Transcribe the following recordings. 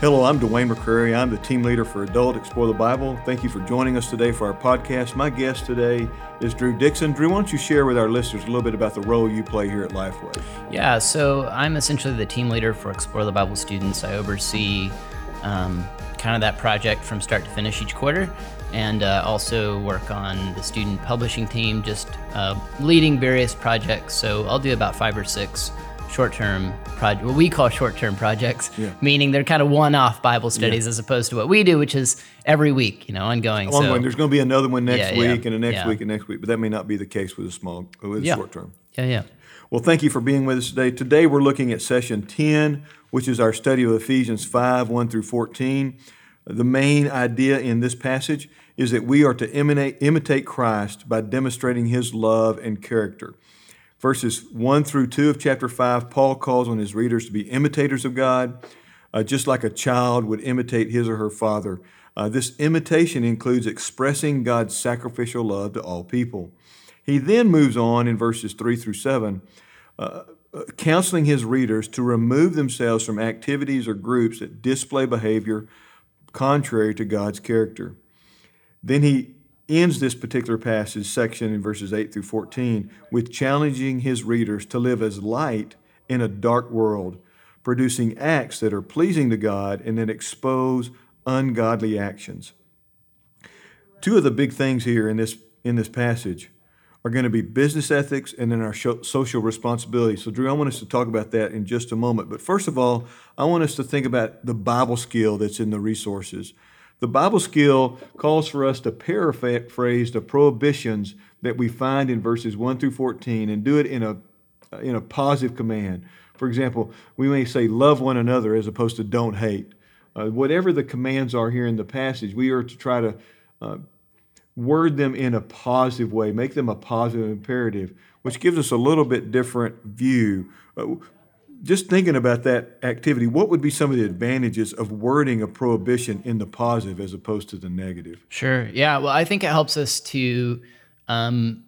Hello, I'm Dwayne McCrary. I'm the team leader for Adult Explore the Bible. Thank you for joining us today for our podcast. My guest today is Drew Dixon. Drew, why don't you share with our listeners a little bit about the role you play here at Lifeway? Yeah, so I'm essentially the team leader for Explore the Bible students. I oversee um, kind of that project from start to finish each quarter and uh, also work on the student publishing team, just uh, leading various projects. So I'll do about five or six short-term project what we call short-term projects Yeah. meaning they're kind of one-off bible studies as opposed to what we do which is every week you know ongoing One so there's going to be another one next Yeah, yeah, week and the next yeah. week and next week, but that may not be the case with a small, with a Yeah. short term. yeah yeah Well, thank you for being with us today. Today we're looking at session 10, which is our study of Ephesians 5 1 through 14. The main idea in this passage is that we are to imitate, imitate Christ by demonstrating his love and character. Verses 1 through 2 of chapter 5, Paul calls on his readers to be imitators of God, uh, just like a child would imitate his or her father. Uh, this imitation includes expressing God's sacrificial love to all people. He then moves on in verses 3 through 7, uh, uh, counseling his readers to remove themselves from activities or groups that display behavior contrary to God's character. Then he ends this particular passage section in verses 8 through 14 with challenging his readers to live as light in a dark world, producing acts that are pleasing to God and then expose ungodly actions. Two of the big things here in this in this passage are going to be business ethics and then our social responsibility. So, Drew, I want us to talk about that in just a moment. But first of all, I want us to think about the Bible skill that's in the resources. The Bible skill calls for us to paraphrase the prohibitions that we find in verses 1 through 14 and do it in a, in a positive command. For example, we may say, love one another as opposed to don't hate. Uh, whatever the commands are here in the passage, we are to try to uh, word them in a positive way, make them a positive imperative, which gives us a little bit different view. Uh, just thinking about that activity, what would be some of the advantages of wording a prohibition in the positive as opposed to the negative? Sure. Yeah. Well, I think it helps us to um,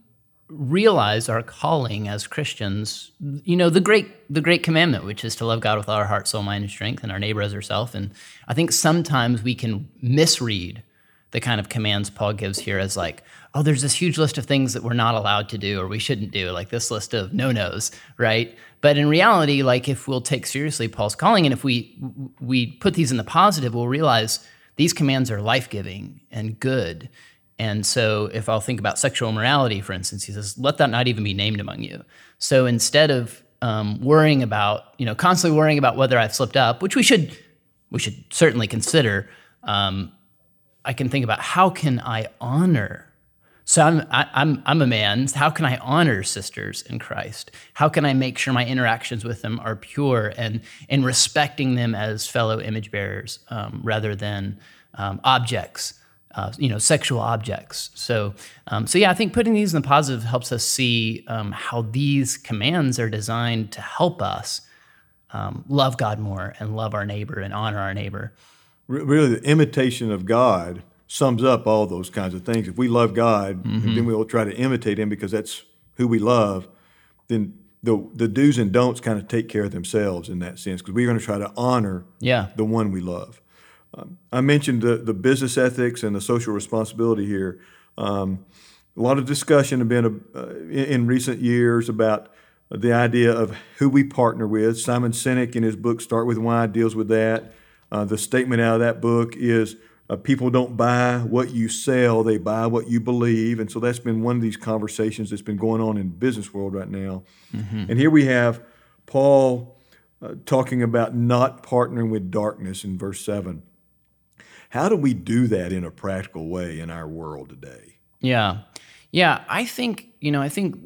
realize our calling as Christians. You know, the great the great commandment, which is to love God with all our heart, soul, mind, and strength, and our neighbor as ourselves. And I think sometimes we can misread the kind of commands Paul gives here as like, oh, there's this huge list of things that we're not allowed to do or we shouldn't do, like this list of no nos, right? But in reality, like if we'll take seriously Paul's calling and if we we put these in the positive, we'll realize these commands are life giving and good. And so if I'll think about sexual immorality, for instance, he says, let that not even be named among you. So instead of um, worrying about, you know, constantly worrying about whether I've slipped up, which we should we should certainly consider. Um, I can think about how can I honor. So I'm I, I'm I'm a man. How can I honor sisters in Christ? How can I make sure my interactions with them are pure and and respecting them as fellow image bearers um, rather than um, objects, uh, you know, sexual objects. So um, so yeah, I think putting these in the positive helps us see um, how these commands are designed to help us um, love God more and love our neighbor and honor our neighbor. Re- Really, the imitation of God sums up all those kinds of things. If we love God, Mm-hmm. then we'll try to imitate Him because that's who we love. Then the the do's and don'ts kind of take care of themselves in that sense because we're going to try to honor Yeah. the one we love. Um, I mentioned the, the business ethics and the social responsibility here. Um, a lot of discussion have been uh, in, in recent years about the idea of who we partner with. Simon Sinek, in his book Start with Why, deals with that. Uh, the statement out of that book is uh, people don't buy what you sell, they buy what you believe. And so that's been one of these conversations that's been going on in the business world right now. And here we have Paul uh, talking about not partnering with darkness in verse 7. How do we do that in a practical way in our world today? Yeah. Yeah. I think, you know, I think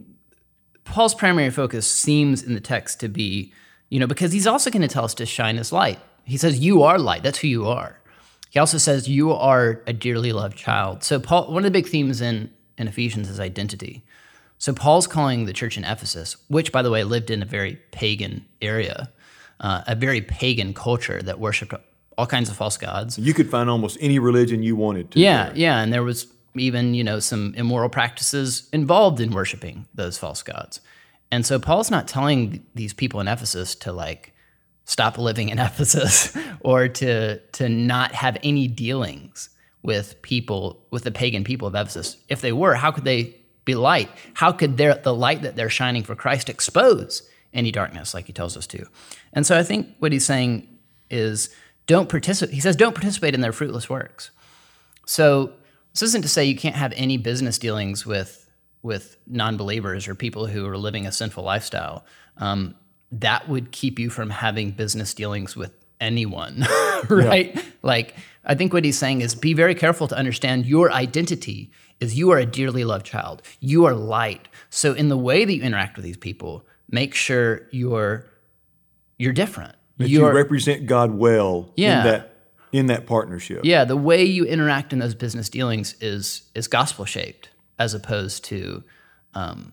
Paul's primary focus seems in the text to be, you know, because he's also going to tell us to shine as light. He says, You are light. That's who you are. He also says, You are a dearly loved child. So, Paul, one of the big themes in, in Ephesians is identity. So, Paul's calling the church in Ephesus, which, by the way, lived in a very pagan area, uh, a very pagan culture that worshiped all kinds of false gods. You could find almost any religion you wanted to. Yeah, there. yeah, and there was even you know some immoral practices involved in worshiping those false gods, and so Paul's not telling these people in Ephesus to like stop living in Ephesus or to to not have any dealings with people with the pagan people of Ephesus. If they were, how could they be light? How could their the light that they're shining for Christ expose any darkness like he tells us to? And so I think what he's saying is don't participate he says don't participate in their fruitless works. So this isn't to say you can't have any business dealings with with non-believers or people who are living a sinful lifestyle. Um, that would keep you from having business dealings with anyone, right? Yeah. Like, I think what he's saying is be very careful to understand your identity is you are a dearly loved child. You are light. So in the way that you interact with these people, make sure you're you're different. That you're, you represent God well yeah. in that in that partnership. Yeah, the way you interact in those business dealings is is gospel shaped as opposed to um,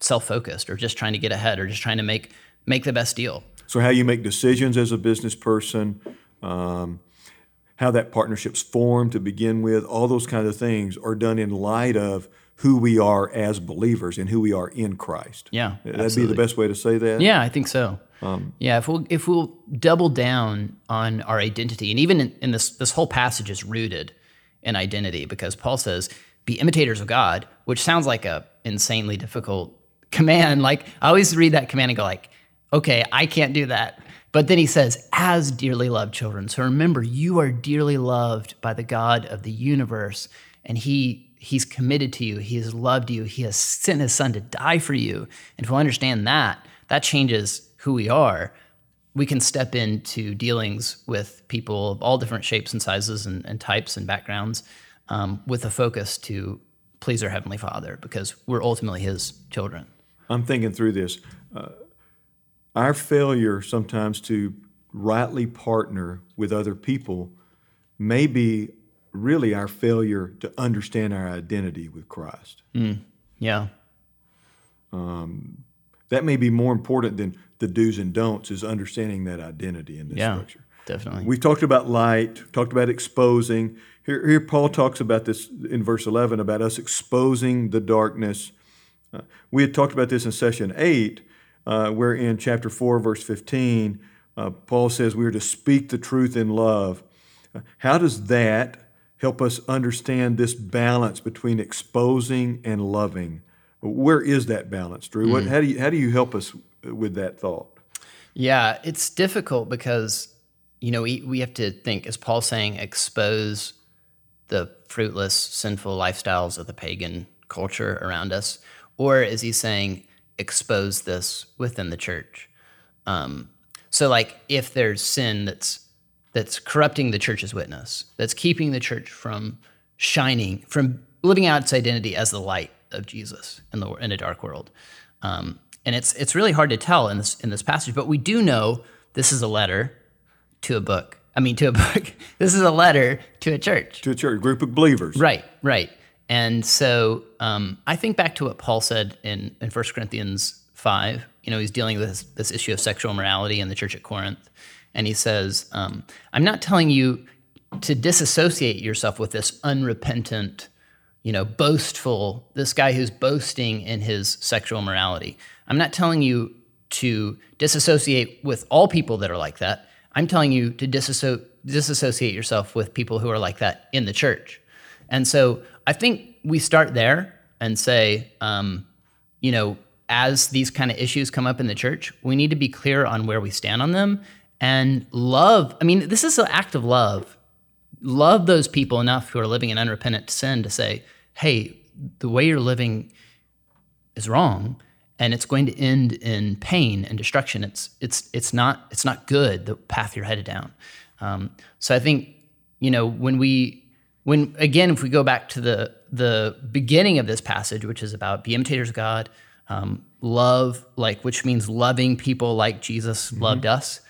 self focused or just trying to get ahead or just trying to make make the best deal. So, how you make decisions as a business person, um, how that partnership's formed to begin with, all those kinds of things are done in light of who we are as believers and who we are in Christ. Yeah, that'd absolutely. be the best way to say that. Yeah, I think so. Um, yeah, if we'll if we'll double down on our identity, and even in, in this this whole passage is rooted in identity because Paul says, "Be imitators of God," which sounds like a insanely difficult command. Like I always read that command and go like, okay, I can't do that. But then he says, as dearly loved children. So remember, you are dearly loved by the God of the universe, and he he's committed to you. He has loved you. He has sent his son to die for you. And if we understand that, that changes who we are. We can step into dealings with people of all different shapes and sizes and, and types and backgrounds um, with a focus to please our Heavenly Father because we're ultimately His children. I'm thinking through this. Uh, our failure sometimes to rightly partner with other people may be really our failure to understand our identity with Christ. Mm, yeah. Um, that may be more important than the do's and don'ts is understanding that identity in this yeah, structure. Definitely. We've talked about light, talked about exposing. Here, here Paul talks about this in verse 11 about us exposing the darkness. Uh, we had talked about this in session 8 uh, where in chapter 4, verse 15, uh, Paul says we are to speak the truth in love. Uh, how does that help us understand this balance between exposing and loving? Where is that balance, Drew? Mm. How, do you, how do you help us with that thought? Yeah, it's difficult because, you know, we, we have to think, is Paul saying expose the fruitless, sinful lifestyles of the pagan culture around us? Or is he saying expose this within the church. Um, so, like, if there's sin that's that's corrupting the church's witness, that's keeping the church from shining, from living out its identity as the light of Jesus in the in a dark world, um, and it's it's really hard to tell in this in this passage. But we do know this is a letter to a book. I mean, to a book. this is a letter to a church. To a church, group of believers. Right, right. And so um, I think back to what Paul said in, in 1 Corinthians 5. You know, he's dealing with this, this issue of sexual morality in the church at Corinth. And he says, um, I'm not telling you to disassociate yourself with this unrepentant, you know, boastful, this guy who's boasting in his sexual morality. I'm not telling you to disassociate with all people that are like that. I'm telling you to disasso- disassociate yourself with people who are like that in the church. And so I think we start there and say, um, you know, as these kind of issues come up in the church, we need to be clear on where we stand on them and love. I mean, this is an act of love. Love those people enough who are living in unrepentant sin to say, hey, the way you're living is wrong and it's going to end in pain and destruction. It's it's it's not it's not good the path you're headed down. Um, so I think you know when we when again, if we go back to the the beginning of this passage, which is about be imitators of God, um, love, like which means loving people like Jesus mm-hmm. loved us,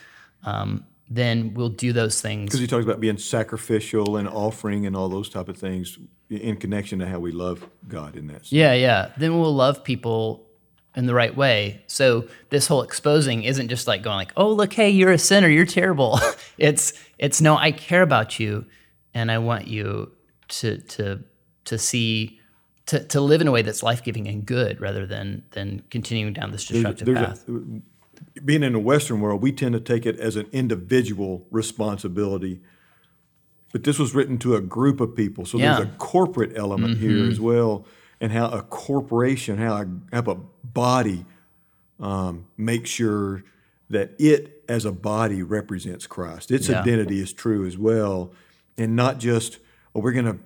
um, then we'll do those things. Because he talks about being sacrificial and offering and all those type of things in connection to how we love God in that. Sense. Yeah, yeah. Then we'll love people in the right way. So this whole exposing isn't just like going like, "Oh, look, hey, you're a sinner, you're terrible." it's it's no, I care about you and I want you to to to see to, to live in a way that's life giving and good rather than than continuing down this destructive there's, there's path. A, being in the Western world, we tend to take it as an individual responsibility. But this was written to a group of people, so Yeah. there's a corporate element here as well, and how a corporation, how a, how a body um, makes sure that it as a body represents Christ. Its Yeah. identity is true as well, and not just oh, we're gonna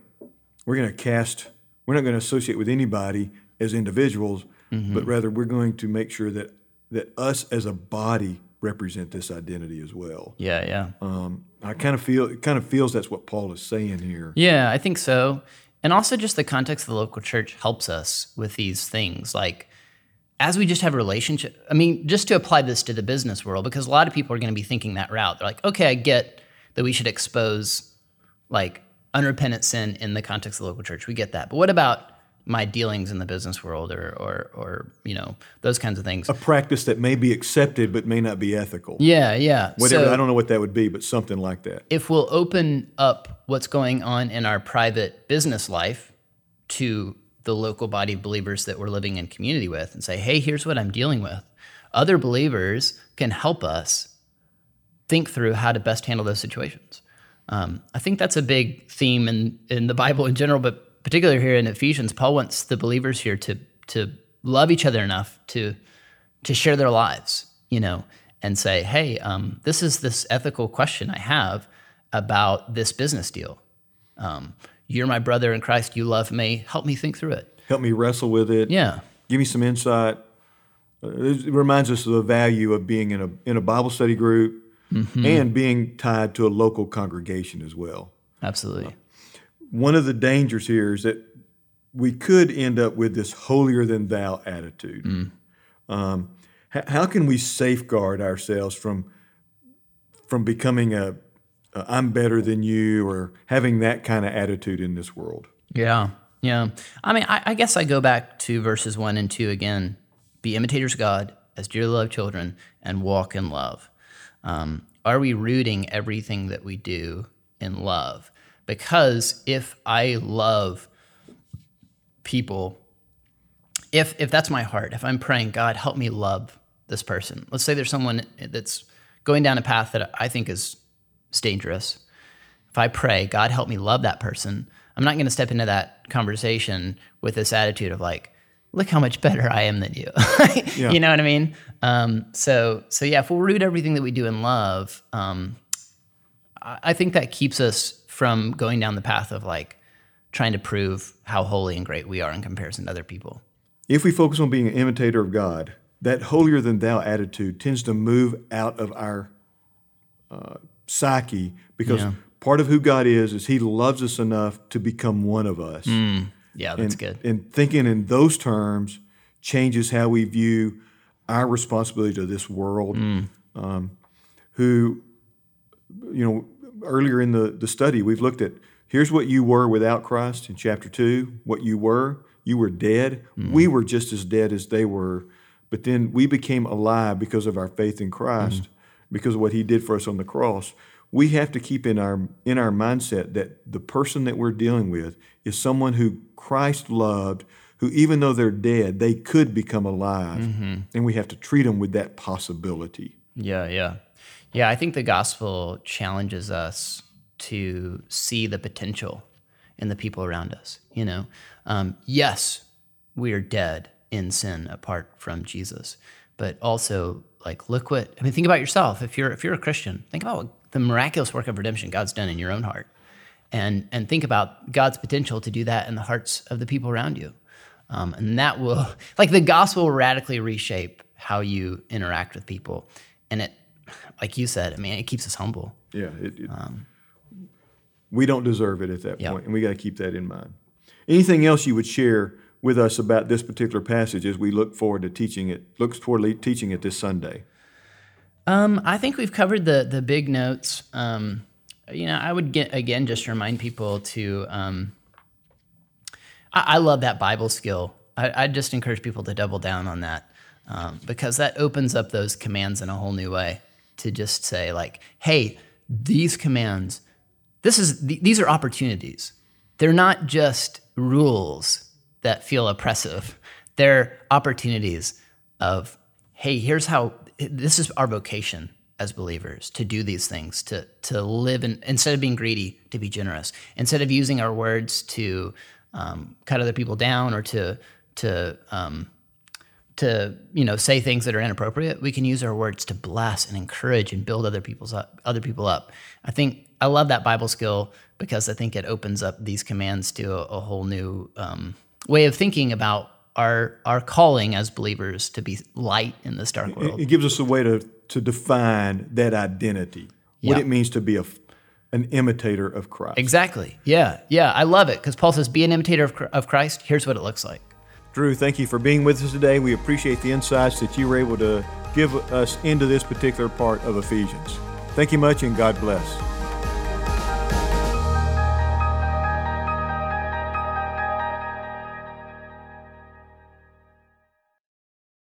we're gonna cast we're not going to associate with anybody as individuals, but rather we're going to make sure that that us as a body represent this identity as well. Yeah, yeah. Um, I kind of feel it kind of feels that's what Paul is saying here. Yeah, I think so. And also, just the context of the local church helps us with these things. Like, as we just have a relationship, I mean, just to apply this to the business world, because a lot of people are going to be thinking that route. They're like, okay, I get that we should expose like unrepentant sin in the context of the local church. We get that. But what about my dealings in the business world or, or, or you know, those kinds of things? A practice that may be accepted but may not be ethical. Yeah, yeah. Whatever So- I don't know what that would be, but something like that. if we'll open up what's going on in our private business life to the local body of believers that we're living in community with and say, hey, here's what I'm dealing with, other believers can help us think through how to best handle those situations. Um, I think that's a big theme in, in the Bible in general, but particularly here in Ephesians, Paul wants the believers here to, to love each other enough to, to share their lives, you know, and say, hey, um, this is this ethical question I have about this business deal. Um, you're my brother in Christ. You love me. Help me think through it. Help me wrestle with it. Yeah. Give me some insight. Uh, it reminds us of the value of being in a in a Bible study group Mm-hmm. and being tied to a local congregation as well. Absolutely. Uh, one of the dangers here is that we could end up with this holier than thou attitude. Mm. Um, h- how can we safeguard ourselves from from becoming a, a I'm better than you or having that kind of attitude in this world? Yeah. Yeah. I mean, I, I guess I go back to verses one and two again be imitators of God as dearly loved children and walk in love. Um, are we rooting everything that we do in love? Because if I love people, if if that's my heart, if I'm praying, God, help me love this person. Let's say there's someone that's going down a path that I think is is dangerous. If I pray, God, help me love that person, I'm not going to step into that conversation with this attitude of like, look how much better I am than you. You know what I mean? Um, so, so yeah, if we'll root everything that we do in love, um, I, I think that keeps us from going down the path of like trying to prove how holy and great we are in comparison to other people. If we focus on being an imitator of God, that holier than thou attitude tends to move out of our uh, psyche because Yeah. part of who God is is He loves us enough to become one of us. Yeah, that's and, good. And thinking in those terms changes how we view our responsibility to this world. Mm. Um, who, you know, earlier in the, the study, we've looked at here's what you were without Christ in chapter two. What you were, you were dead. Mm. We were just as dead as they were, but then we became alive because of our faith in Christ, Mm. because of what He did for us on the cross. We have to keep in our in our mindset that the person that we're dealing with is someone who Christ loved, who even though they're dead, they could become alive, Mm-hmm. and we have to treat them with that possibility. Yeah, yeah. Yeah, I think the gospel challenges us to see the potential in the people around us. You know, um, yes, we are dead in sin apart from Jesus, but also like look what I mean. Think about yourself. If you're if you're a Christian, think about what the miraculous work of redemption God's done in your own heart, and and think about God's potential to do that in the hearts of the people around you, um, and that will like the gospel will radically reshape how you interact with people, and it, like you said, I mean, it keeps us humble. Yeah, it, it, we don't deserve it at that Um, point, and we got to keep that in mind. Anything else you would share with us about this particular passage as we look forward to teaching it? Looks forward to teaching it this Sunday. Um, I think we've covered the the big notes. Um, you know, I would get again just remind people to. Um, I, I love that Bible skill. I, I just encourage people to double down on that um, because that opens up those commands in a whole new way. To just say like, "Hey, these commands, this is th- these are opportunities. They're not just rules that feel oppressive. They're opportunities of, hey, here's how this is our vocation as believers to do these things, to to live in, instead of being greedy, to be generous. Instead of using our words to um, cut other people down or to to um, to you know say things that are inappropriate, we can use our words to bless and encourage and build other people's up, other people up. I think I love that Bible skill because I think it opens up these commands to a, a whole new um, way of thinking about our our calling as believers to be light in this dark world. It, gives us a way to to define that identity, what it means to be a an imitator of Christ. Exactly. Yeah. Yeah. I love it because Paul says, "Be an imitator of, of Christ." Here's what it looks like. Drew, thank you for being with us today. We appreciate the insights that you were able to give us into this particular part of Ephesians. Thank you much, and God bless.